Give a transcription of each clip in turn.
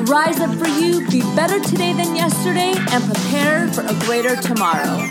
Rise up for you, be better today than yesterday, and prepare for a greater tomorrow.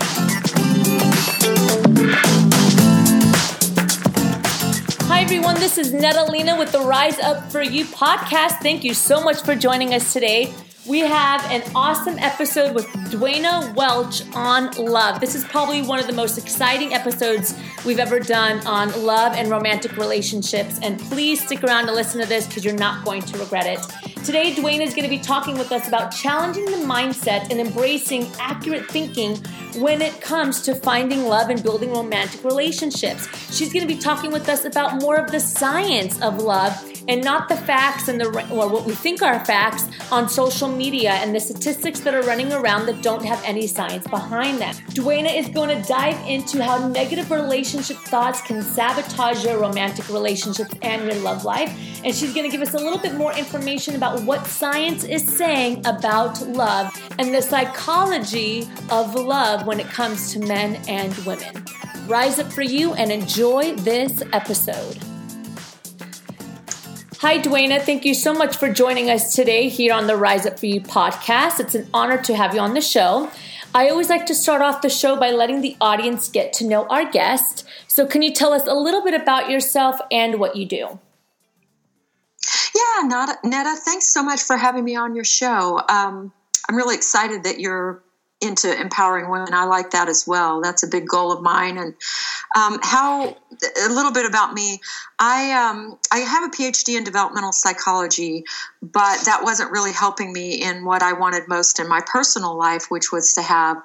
Hi, everyone. This is Natalina with the Rise Up For You podcast. Thank you so much for joining us today. We have an awesome episode with Duana Welch on love. This is probably one of the most exciting episodes we've ever done on love and romantic relationships. And please stick around to listen to this because you're not going to regret it. Today, Dwayne is going to be talking with us about challenging the mindset and embracing accurate thinking when it comes to finding love and building romantic relationships. She's going to be talking with us about more of the science of love and not the facts and the or what we think are facts on social media and the statistics that are running around that don't have any science behind them. Duana is going to dive into how negative relationship thoughts can sabotage your romantic relationships and your love life, and she's going to give us a little bit more information about what science is saying about love and the psychology of love when it comes to men and women. Rise up for you and enjoy this episode. Hi, Duana. Thank you so much for joining us today here on the Rise Up For You podcast. It's an honor to have you on the show. I always like to start off the show by letting the audience get to know our guest. So, can you tell us a little bit about yourself and what you do? Yeah, Netta, thanks so much for having me on your show. Um, I'm really excited that you're into empowering women. I like that as well. That's a big goal of mine. And um, how a little bit about me. I um, I have a PhD in developmental psychology, but that wasn't really helping me in what I wanted most in my personal life, which was to have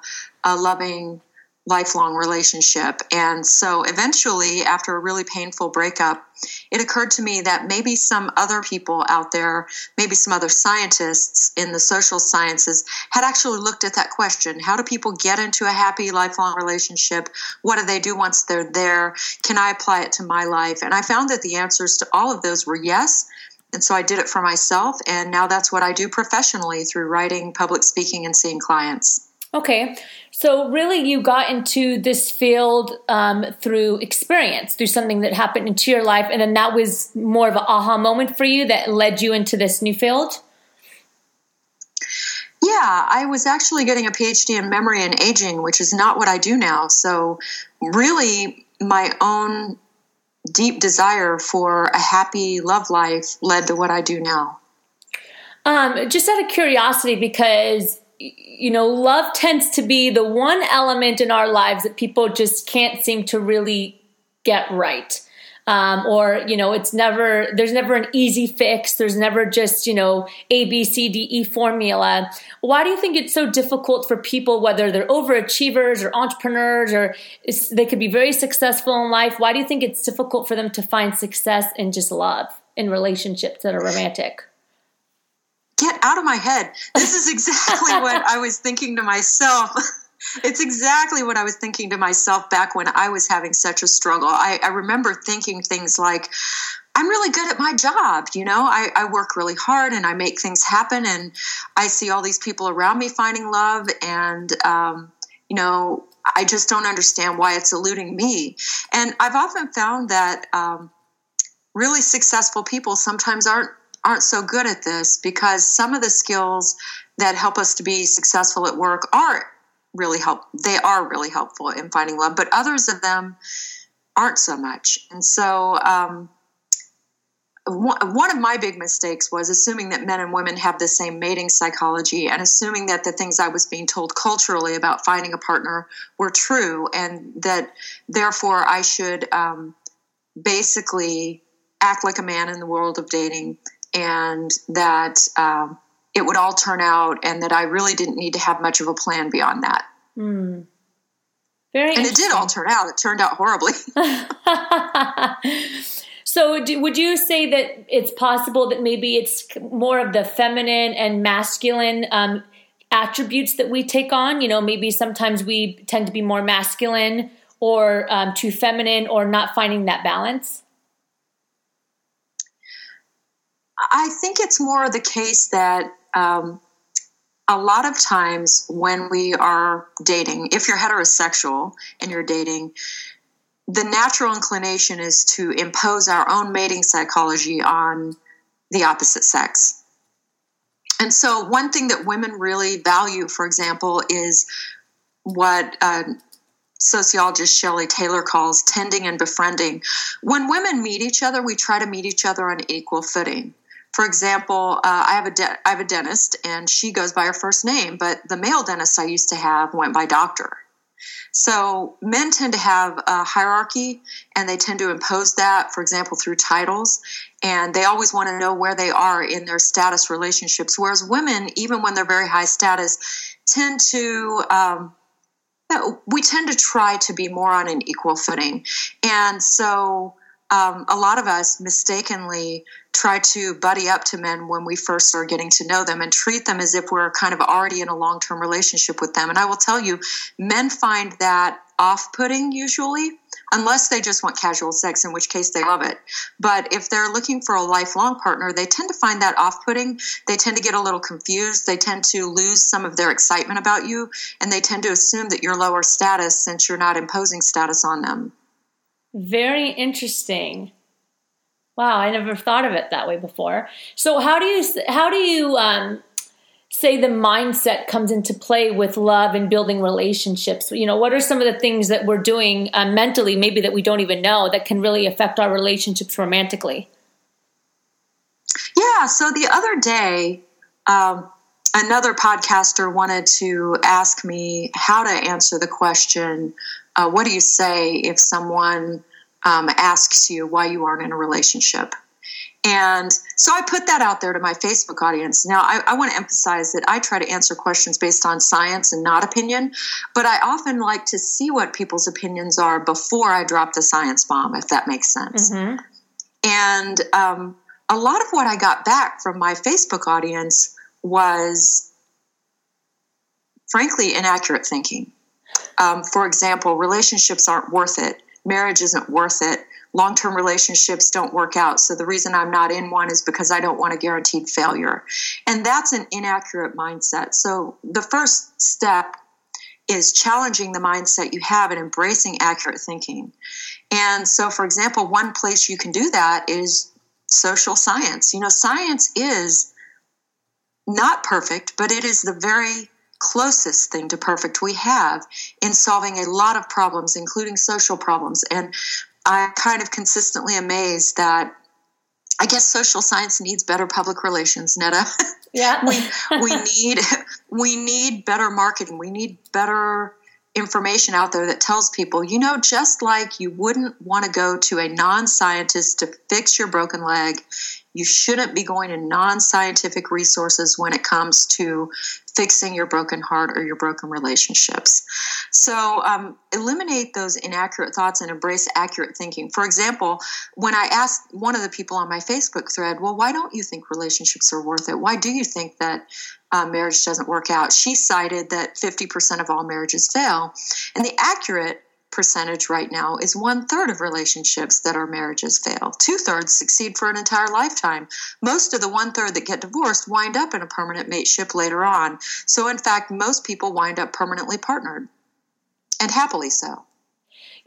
a loving lifelong relationship. And so eventually, after a really painful breakup, it occurred to me that maybe some other people out there, maybe some other scientists in the social sciences, had actually looked at that question How do people get into a happy lifelong relationship? What do they do once they're there? Can I apply it to my life? And I found that the answers to all of those were yes. And so I did it for myself. And now that's what I do professionally through writing, public speaking, and seeing clients. Okay. So, really, you got into this field um, through experience, through something that happened into your life. And then that was more of an aha moment for you that led you into this new field? Yeah, I was actually getting a PhD in memory and aging, which is not what I do now. So, really, my own deep desire for a happy love life led to what I do now. Um, just out of curiosity, because you know, love tends to be the one element in our lives that people just can't seem to really get right. Um, or you know it's never there's never an easy fix. There's never just you know a b c d e formula. Why do you think it's so difficult for people whether they're overachievers or entrepreneurs or they could be very successful in life why do you think it's difficult for them to find success in just love in relationships that are romantic get out of my head. This is exactly what I was thinking to myself. it's exactly what I was thinking to myself back when I was having such a struggle. I, I remember thinking things like, I'm really good at my job. You know, I, I, work really hard and I make things happen, and I see all these people around me finding love, and, um, you know, I just don't understand why it's eluding me. And I've often found that um, really successful people sometimes aren't aren't so good at this because some of the skills that help us to be successful at work are really help they are really helpful in finding love but others of them aren't so much. And so um, one of my big mistakes was assuming that men and women have the same mating psychology and assuming that the things I was being told culturally about finding a partner were true and that therefore I should um, basically act like a man in the world of dating and that um, it would all turn out, and that I really didn't need to have much of a plan beyond that. Mm. Very and it did all turn out. It turned out horribly. so, do, would you say that it's possible that maybe it's more of the feminine and masculine um, attributes that we take on. You know, maybe sometimes we tend to be more masculine or um, too feminine or not finding that balance? I think it's more the case that um, a lot of times when we are dating, if you're heterosexual and you're dating, the natural inclination is to impose our own mating psychology on the opposite sex. And so, one thing that women really value, for example, is what uh, sociologist Shelley Taylor calls tending and befriending. When women meet each other, we try to meet each other on equal footing. For example, uh, I have a de- I have a dentist, and she goes by her first name, but the male dentist I used to have went by doctor. So men tend to have a hierarchy and they tend to impose that, for example, through titles. And they always want to know where they are in their status relationships. Whereas women, even when they're very high status, tend to, um, we tend to try to be more on an equal footing. And so um, a lot of us mistakenly try to buddy up to men when we first are getting to know them and treat them as if we're kind of already in a long term relationship with them. And I will tell you, men find that off putting usually, unless they just want casual sex, in which case they love it. But if they're looking for a lifelong partner, they tend to find that off putting. They tend to get a little confused. They tend to lose some of their excitement about you, and they tend to assume that you're lower status since you're not imposing status on them. Very interesting. Wow, I never thought of it that way before. So how do you how do you um, say the mindset comes into play with love and building relationships? You know, what are some of the things that we're doing uh, mentally, maybe that we don't even know, that can really affect our relationships romantically? Yeah. So the other day, um, another podcaster wanted to ask me how to answer the question uh, what do you say if someone um, asks you why you aren't in a relationship? And so I put that out there to my Facebook audience. Now, I, I want to emphasize that I try to answer questions based on science and not opinion, but I often like to see what people's opinions are before I drop the science bomb, if that makes sense. Mm-hmm. And um, a lot of what I got back from my Facebook audience was, frankly, inaccurate thinking. Um, for example, relationships aren't worth it. Marriage isn't worth it. Long term relationships don't work out. So the reason I'm not in one is because I don't want a guaranteed failure. And that's an inaccurate mindset. So the first step is challenging the mindset you have and embracing accurate thinking. And so, for example, one place you can do that is social science. You know, science is not perfect, but it is the very closest thing to perfect we have in solving a lot of problems, including social problems. And I'm kind of consistently amazed that I guess social science needs better public relations, Netta. Yeah. we we need we need better marketing. We need better information out there that tells people, you know, just like you wouldn't want to go to a non-scientist to fix your broken leg, you shouldn't be going to non scientific resources when it comes to fixing your broken heart or your broken relationships. So, um, eliminate those inaccurate thoughts and embrace accurate thinking. For example, when I asked one of the people on my Facebook thread, well, why don't you think relationships are worth it? Why do you think that uh, marriage doesn't work out? She cited that 50% of all marriages fail. And the accurate percentage right now is one third of relationships that our marriages fail. Two thirds succeed for an entire lifetime. Most of the one third that get divorced wind up in a permanent mateship later on. So, in fact, most people wind up permanently partnered and happily so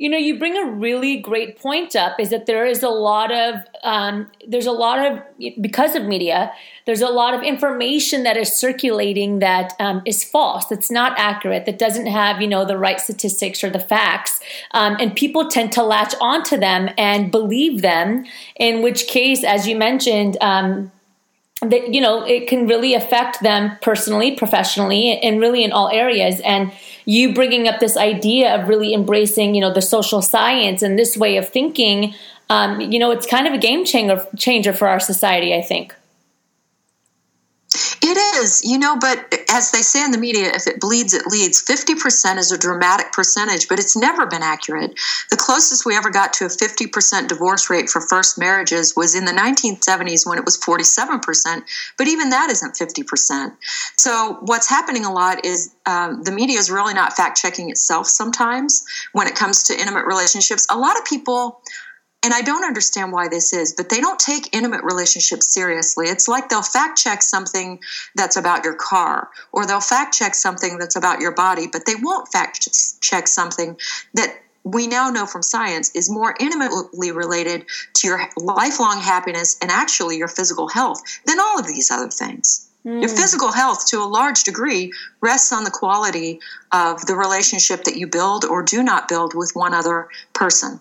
you know you bring a really great point up is that there is a lot of um, there's a lot of because of media there's a lot of information that is circulating that um, is false that's not accurate that doesn't have you know the right statistics or the facts. Um, and people tend to latch onto them and believe them in which case as you mentioned um, that you know it can really affect them personally professionally and really in all areas. And you bringing up this idea of really embracing you know the social science and this way of thinking um, you know it's kind of a game changer changer for our society i think it is, you know, but as they say in the media, if it bleeds, it leads. 50% is a dramatic percentage, but it's never been accurate. The closest we ever got to a 50% divorce rate for first marriages was in the 1970s when it was 47%, but even that isn't 50%. So what's happening a lot is um, the media is really not fact checking itself sometimes when it comes to intimate relationships. A lot of people and I don't understand why this is, but they don't take intimate relationships seriously. It's like they'll fact check something that's about your car, or they'll fact check something that's about your body, but they won't fact check something that we now know from science is more intimately related to your lifelong happiness and actually your physical health than all of these other things. Mm. Your physical health, to a large degree, rests on the quality of the relationship that you build or do not build with one other person.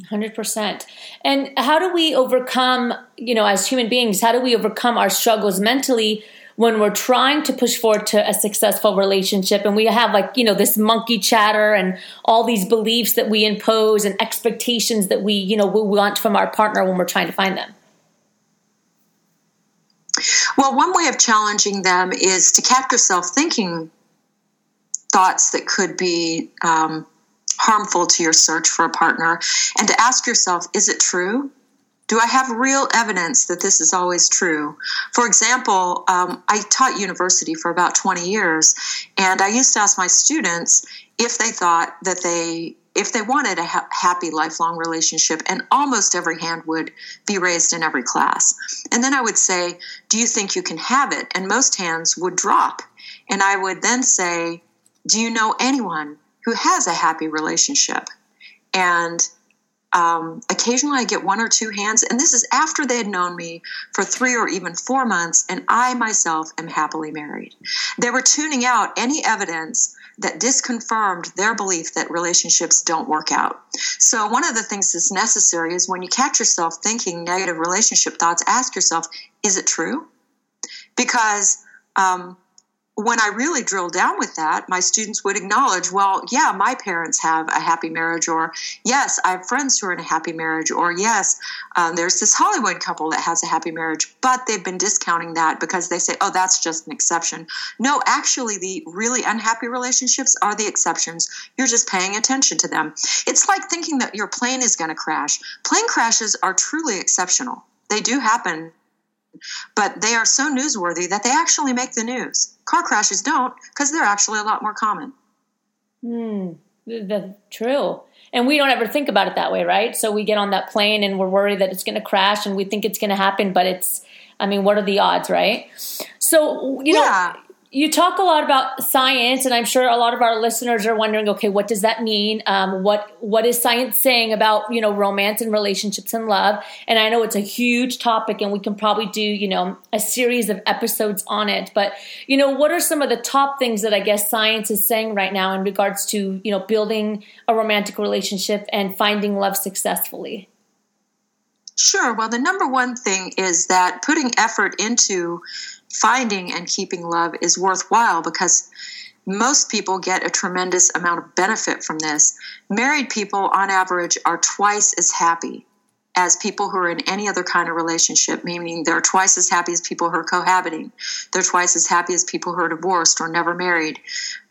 100%. And how do we overcome, you know, as human beings, how do we overcome our struggles mentally when we're trying to push forward to a successful relationship and we have like, you know, this monkey chatter and all these beliefs that we impose and expectations that we, you know, we want from our partner when we're trying to find them? Well, one way of challenging them is to catch yourself thinking thoughts that could be um, harmful to your search for a partner and to ask yourself is it true? Do I have real evidence that this is always true? For example, um, I taught university for about 20 years, and I used to ask my students if they thought that they if they wanted a ha- happy lifelong relationship, and almost every hand would be raised in every class. And then I would say, Do you think you can have it? And most hands would drop. And I would then say, Do you know anyone who has a happy relationship. And um, occasionally I get one or two hands, and this is after they had known me for three or even four months, and I myself am happily married. They were tuning out any evidence that disconfirmed their belief that relationships don't work out. So, one of the things that's necessary is when you catch yourself thinking negative relationship thoughts, ask yourself, is it true? Because um, when I really drill down with that, my students would acknowledge, well, yeah, my parents have a happy marriage, or yes, I have friends who are in a happy marriage, or yes, um, there's this Hollywood couple that has a happy marriage, but they've been discounting that because they say, oh, that's just an exception. No, actually, the really unhappy relationships are the exceptions. You're just paying attention to them. It's like thinking that your plane is going to crash. Plane crashes are truly exceptional, they do happen but they are so newsworthy that they actually make the news. Car crashes don't because they're actually a lot more common. Hmm, that's true. And we don't ever think about it that way, right? So we get on that plane and we're worried that it's going to crash and we think it's going to happen, but it's, I mean, what are the odds, right? So, you know, yeah you talk a lot about science, and I'm sure a lot of our listeners are wondering, okay, what does that mean? Um, what what is science saying about you know romance and relationships and love? And I know it's a huge topic, and we can probably do you know a series of episodes on it. But you know, what are some of the top things that I guess science is saying right now in regards to you know building a romantic relationship and finding love successfully? Sure. Well, the number one thing is that putting effort into finding and keeping love is worthwhile because most people get a tremendous amount of benefit from this. Married people, on average, are twice as happy as people who are in any other kind of relationship, meaning they're twice as happy as people who are cohabiting. They're twice as happy as people who are divorced or never married.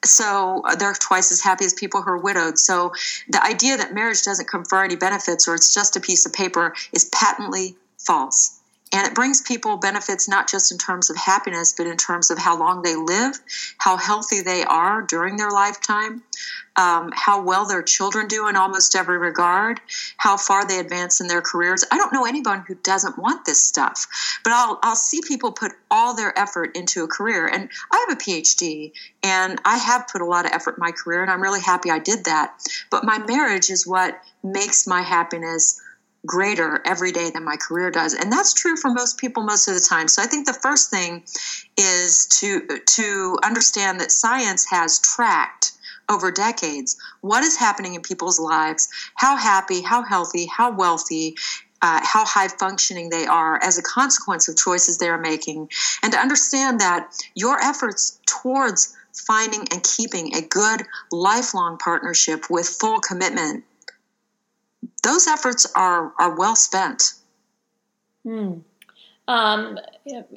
So uh, they're twice as happy as people who are widowed. So the idea that marriage doesn't confer any benefits or it's just a piece of paper is patently false. And it brings people benefits not just in terms of happiness, but in terms of how long they live, how healthy they are during their lifetime, um, how well their children do in almost every regard, how far they advance in their careers. I don't know anyone who doesn't want this stuff, but I'll, I'll see people put all their effort into a career. And I have a PhD, and I have put a lot of effort in my career, and I'm really happy I did that. But my marriage is what makes my happiness greater every day than my career does. And that's true for most people most of the time. So i think the first thing is to to understand that science has tracked over decades what is happening in people's lives how happy how healthy how wealthy uh, how high functioning they are as a consequence of choices they are making. And to understand that your efforts towards finding and keeping a good lifelong partnership with full commitment those efforts are are well spent. Hmm. um,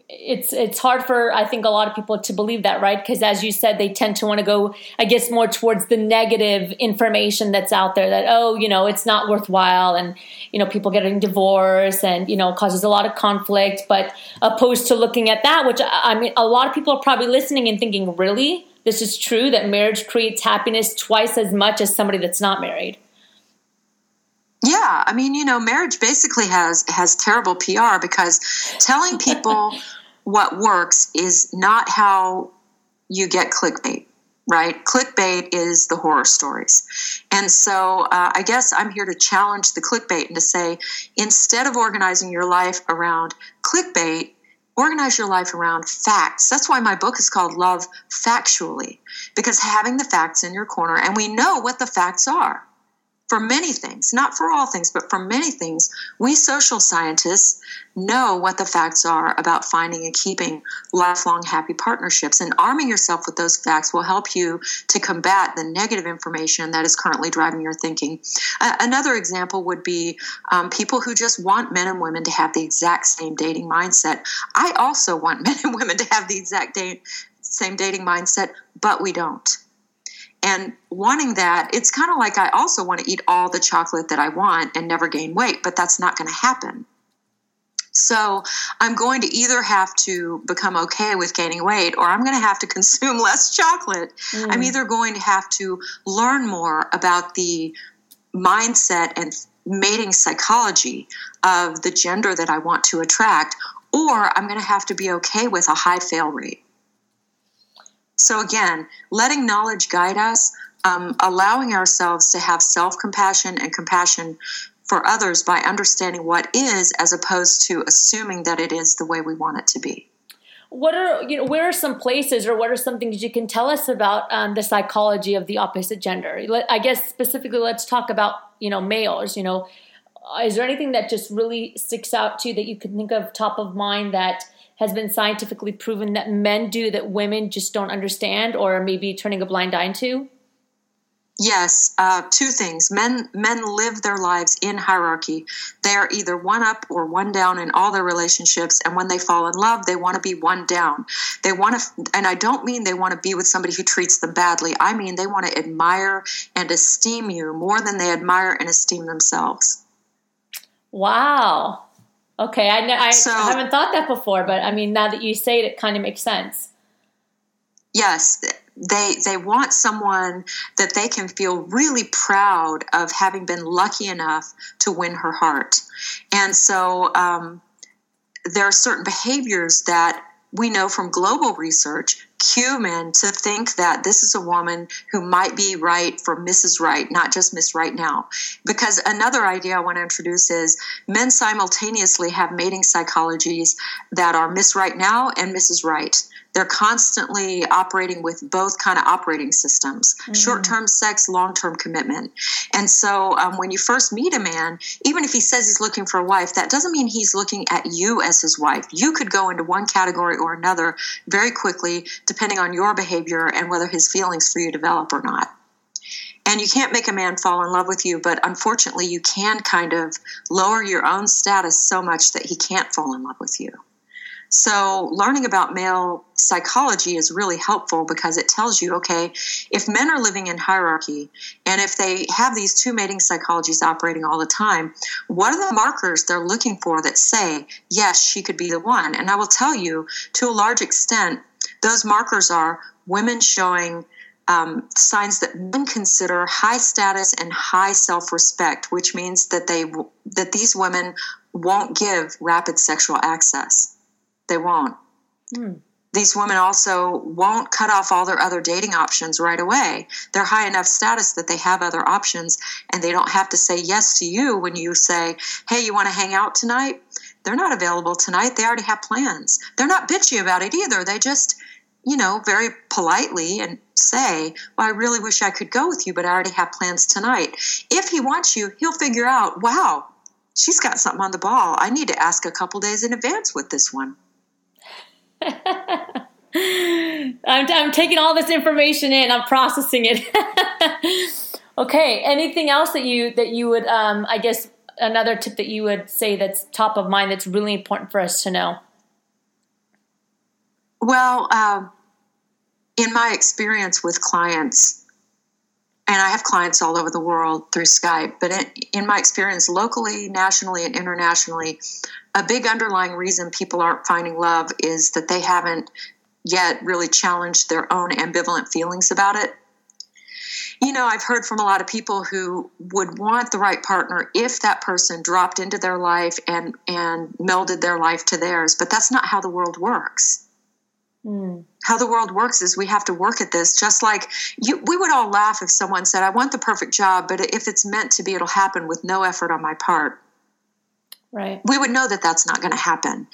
it's it's hard for I think a lot of people to believe that, right? Because as you said, they tend to want to go, I guess, more towards the negative information that's out there. That oh, you know, it's not worthwhile, and you know, people getting divorced, and you know, causes a lot of conflict. But opposed to looking at that, which I mean, a lot of people are probably listening and thinking, really, this is true that marriage creates happiness twice as much as somebody that's not married. Yeah, I mean, you know, marriage basically has has terrible PR because telling people what works is not how you get clickbait, right? Clickbait is the horror stories. And so uh, I guess I'm here to challenge the clickbait and to say instead of organizing your life around clickbait, organize your life around facts. That's why my book is called Love Factually, because having the facts in your corner, and we know what the facts are for many things, not for all things, but for many things, we social scientists know what the facts are about finding and keeping lifelong happy partnerships. And arming yourself with those facts will help you to combat the negative information that is currently driving your thinking. Uh, another example would be um, people who just want men and women to have the exact same dating mindset. I also want men and women to have the exact da- same dating mindset, but we don't and wanting that it's kind of like i also want to eat all the chocolate that i want and never gain weight but that's not going to happen. So i'm going to either have to become okay with gaining weight or i'm going to have to consume less chocolate. Mm. i'm either going to have to learn more about the mindset and mating psychology of the gender that i want to attract or i'm going to have to be okay with a high fail rate so, again, letting knowledge guide us, um, allowing ourselves to have self compassion and compassion for others by understanding what is as opposed to assuming that it is the way we want it to be. What are you know where are some places or what are some things you can tell us about um, the psychology of the opposite gender? I guess specifically let's talk about you know males you know. Is there anything that just really sticks out to you that you can think of top of mind that has been scientifically proven that men do that women just don't understand or maybe turning a blind eye to? Yes, uh, two things. Men men live their lives in hierarchy. They are either one up or one down in all their relationships. And when they fall in love, they want to be one down. They want to, and I don't mean they want to be with somebody who treats them badly. I mean they want to admire and esteem you more than they admire and esteem themselves. Wow, Okay, I, I, so, I haven't thought that before, but I mean, now that you say it, it kind of makes sense. Yes, they they want someone that they can feel really proud of having been lucky enough to win her heart, and so um, there are certain behaviors that we know from global research cue men to think that this is a woman who might be right for Mrs. Right, not just Miss Right now. Because another idea I want to introduce is men simultaneously have mating psychologies that are Miss Right now and Mrs. Right they're constantly operating with both kind of operating systems mm. short-term sex long-term commitment and so um, when you first meet a man even if he says he's looking for a wife that doesn't mean he's looking at you as his wife you could go into one category or another very quickly depending on your behavior and whether his feelings for you develop or not and you can't make a man fall in love with you, but unfortunately, you can kind of lower your own status so much that he can't fall in love with you. So, learning about male psychology is really helpful because it tells you okay, if men are living in hierarchy and if they have these two mating psychologies operating all the time, what are the markers they're looking for that say, yes, she could be the one? And I will tell you, to a large extent, those markers are women showing um, signs that men consider high status and high self-respect, which means that they that these women won't give rapid sexual access. They won't. Mm. These women also won't cut off all their other dating options right away. They're high enough status that they have other options and they don't have to say yes to you when you say, Hey, you want to hang out tonight? They're not available tonight. They already have plans. They're not bitchy about it either. They just, you know, very politely and say, Well, I really wish I could go with you, but I already have plans tonight. If he wants you, he'll figure out, Wow, she's got something on the ball. I need to ask a couple days in advance with this one. I'm, I'm taking all this information in. I'm processing it. okay. Anything else that you that you would, um, I guess, another tip that you would say that's top of mind that's really important for us to know? Well, um, in my experience with clients, and I have clients all over the world through Skype, but in, in, my experience locally, nationally, and internationally, a big underlying reason people aren't finding love is that they haven't yet really challenged their own ambivalent feelings about it. You know, I've heard from a lot of people who would want the right partner if that person dropped into their life and and melded their life to theirs, but that's not how the world works. Mm. How the world works is we have to work at this. Just like you, we would all laugh if someone said, "I want the perfect job, but if it's meant to be, it'll happen with no effort on my part." Right. We would know that that's not going to happen.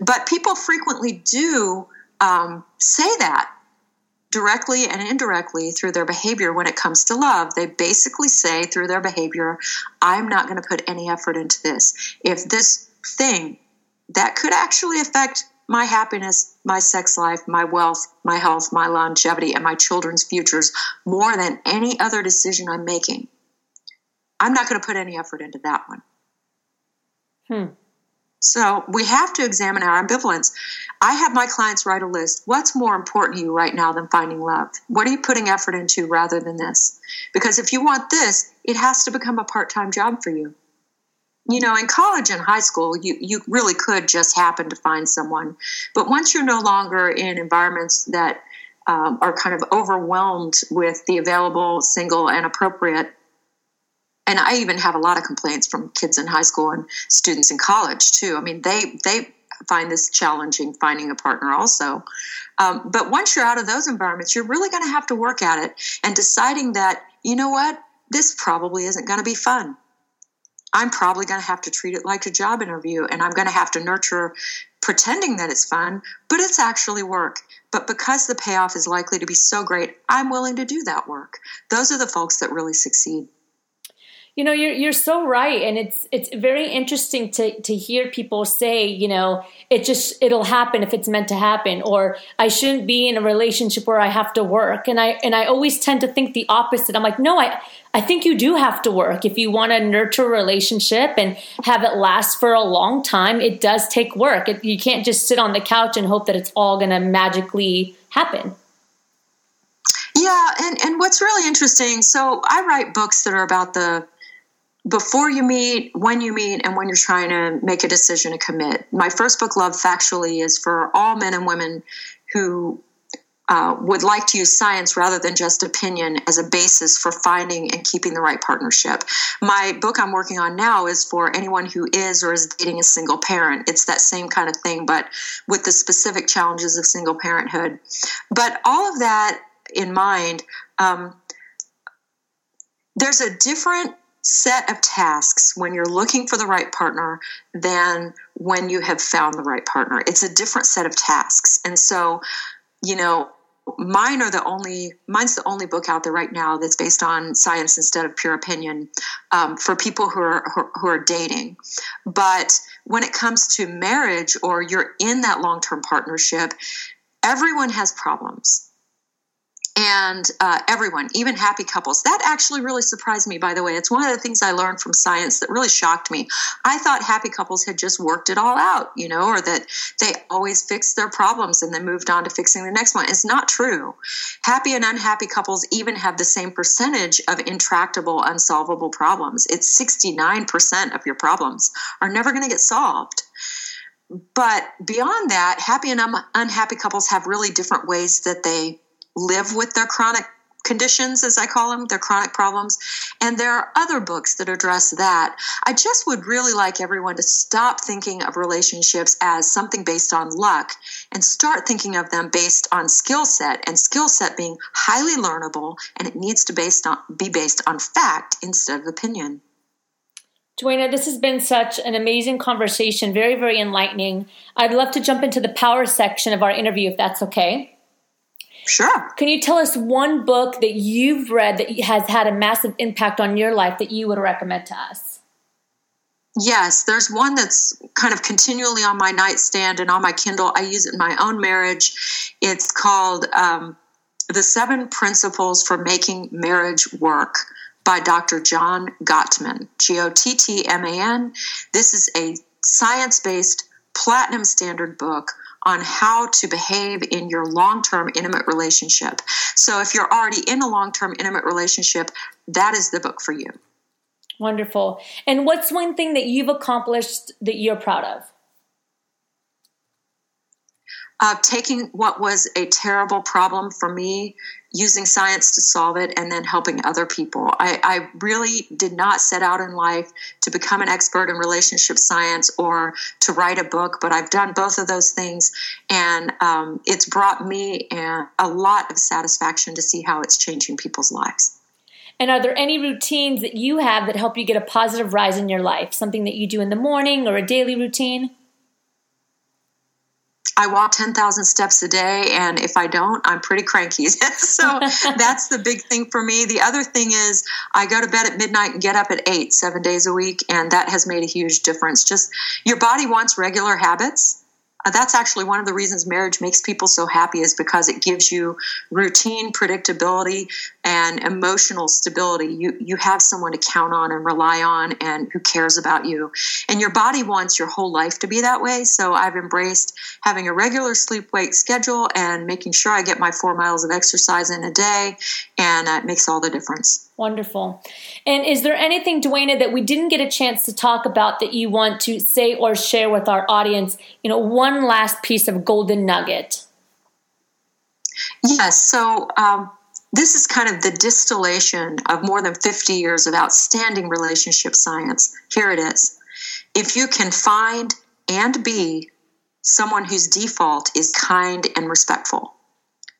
But people frequently do um, say that directly and indirectly through their behavior when it comes to love. They basically say through their behavior, I'm not going to put any effort into this. If this thing that could actually affect my happiness, my sex life, my wealth, my health, my longevity, and my children's futures more than any other decision I'm making, I'm not going to put any effort into that one. Hmm. So we have to examine our ambivalence. I have my clients write a list. What's more important to you right now than finding love? What are you putting effort into rather than this? Because if you want this, it has to become a part time job for you. You know, in college and high school, you, you really could just happen to find someone. But once you're no longer in environments that um, are kind of overwhelmed with the available, single, and appropriate and I even have a lot of complaints from kids in high school and students in college too. I mean, they they find this challenging finding a partner also. Um, but once you're out of those environments, you're really going to have to work at it and deciding that you know what this probably isn't going to be fun. I'm probably going to have to treat it like a job interview, and I'm going to have to nurture pretending that it's fun, but it's actually work. But because the payoff is likely to be so great, I'm willing to do that work. Those are the folks that really succeed. You know, you're you're so right, and it's it's very interesting to to hear people say, you know, it just it'll happen if it's meant to happen, or I shouldn't be in a relationship where I have to work. And I and I always tend to think the opposite. I'm like, no, I I think you do have to work if you want to nurture a relationship and have it last for a long time. It does take work. It, you can't just sit on the couch and hope that it's all going to magically happen. Yeah, and and what's really interesting, so I write books that are about the before you meet, when you meet, and when you're trying to make a decision to commit. My first book, Love Factually, is for all men and women who uh, would like to use science rather than just opinion as a basis for finding and keeping the right partnership. My book I'm working on now is for anyone who is or is dating a single parent. It's that same kind of thing, but with the specific challenges of single parenthood. But all of that in mind, um, there's a different set of tasks when you're looking for the right partner than when you have found the right partner. It's a different set of tasks. And so, you know, mine are the only mine's the only book out there right now that's based on science instead of pure opinion um, for people who are who are dating. But when it comes to marriage or you're in that long-term partnership everyone has problems and uh, everyone, even happy couples. That actually really surprised me, by the way. It's one of the things I learned from science that really shocked me. I thought happy couples had just worked it all out, you know, or that they always fixed their problems and then moved on to fixing the next one. It's not true. Happy and unhappy couples even have the same percentage of intractable, unsolvable problems. It's 69% of your problems are never going to get solved but beyond that, happy and un- unhappy couples have really different ways that they live with their chronic conditions, as I call them, their chronic problems. And there are other books that address that. I just would really like everyone to stop thinking of relationships as something based on luck and start thinking of them based on skill set and skill set being highly learnable and it needs to based on, be based on fact instead of opinion. Duana, this has been such an amazing conversation, very, very enlightening. I'd love to jump into the power section of our interview if that's okay. Sure. Can you tell us one book that you've read that has had a massive impact on your life that you would recommend to us? Yes, there's one that's kind of continually on my nightstand and on my Kindle. I use it in my own marriage. It's called um, The Seven Principles for Making Marriage Work by Dr. John Gottman, G O T T M A N. This is a science based platinum standard book on how to behave in your long term intimate relationship. So if you're already in a long term intimate relationship, that is the book for you. Wonderful. And what's one thing that you've accomplished that you're proud of? Uh, taking what was a terrible problem for me using science to solve it and then helping other people. I, I, really did not set out in life to become an expert in relationship science or to write a book, but I've done both of those things, and um, it's brought me a, a lot of satisfaction to see how it's changing people's lives. And are there any routines that you have that help you get a positive rise in your life? Something that you do in the morning or a daily routine? I walk 10,000 steps a day, and if I don't, I'm pretty cranky. so that's the big thing for me. The other thing is, I go to bed at midnight and get up at 8, seven days a week, and that has made a huge difference. Just your body wants regular habits. Uh, that's actually one of the reasons marriage makes people so happy is because it gives you routine predictability and emotional stability. You you have someone to count on and rely on and who cares about you. And your body wants your whole life to be that way. So i've embraced having a regular sleep wake schedule and making sure i get my four miles of exercise in a day and uh, it makes all the difference Wonderful. And is there anything, Duana, that we didn't get a chance to talk about that you want to say or share with our audience? You know, one last piece of golden nugget. Yes. So, um, this is kind of the distillation of more than 50 years of outstanding relationship science. Here it is. If you can find and be someone whose default is kind and respectful,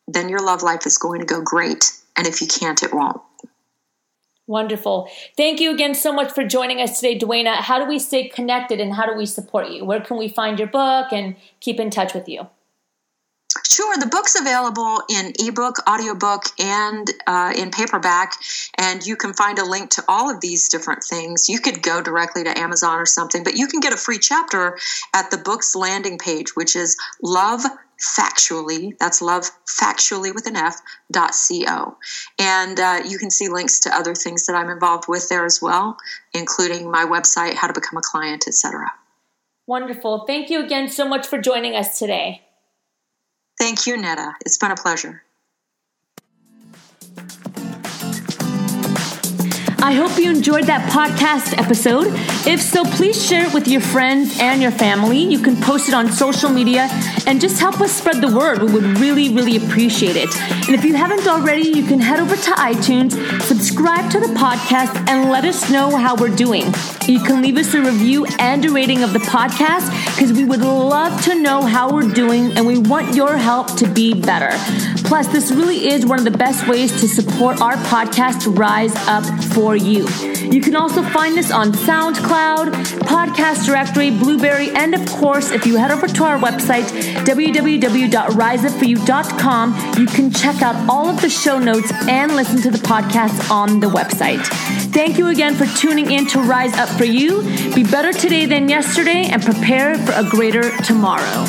then your love life is going to go great. And if you can't, it won't. Wonderful. Thank you again so much for joining us today, Duana. How do we stay connected and how do we support you? Where can we find your book and keep in touch with you? Sure, the book's available in ebook, audiobook, and uh, in paperback, and you can find a link to all of these different things. You could go directly to Amazon or something, but you can get a free chapter at the book's landing page, which is love factually that's love factually with an f dot co and uh, you can see links to other things that i'm involved with there as well including my website how to become a client etc wonderful. Thank you again so much for joining us today. Thank you netta. It's been a pleasure I hope you enjoyed that podcast episode. If so, please share it with your friends and your family. You can post it on social media and just help us spread the word. We would really, really appreciate it. And if you haven't already, you can head over to iTunes, subscribe to the podcast, and let us know how we're doing. You can leave us a review and a rating of the podcast because we would love to know how we're doing and we want your help to be better. Plus, this really is one of the best ways to support our podcast rise up for you. You can also find us on SoundCloud, Podcast Directory, Blubrry, and of course, if you head over to our website, www.riseupforyou.com, you can check out all of the show notes and listen to the podcast on the website. Thank you again for tuning in to Rise Up for You. Be better today than yesterday and prepare for a greater tomorrow.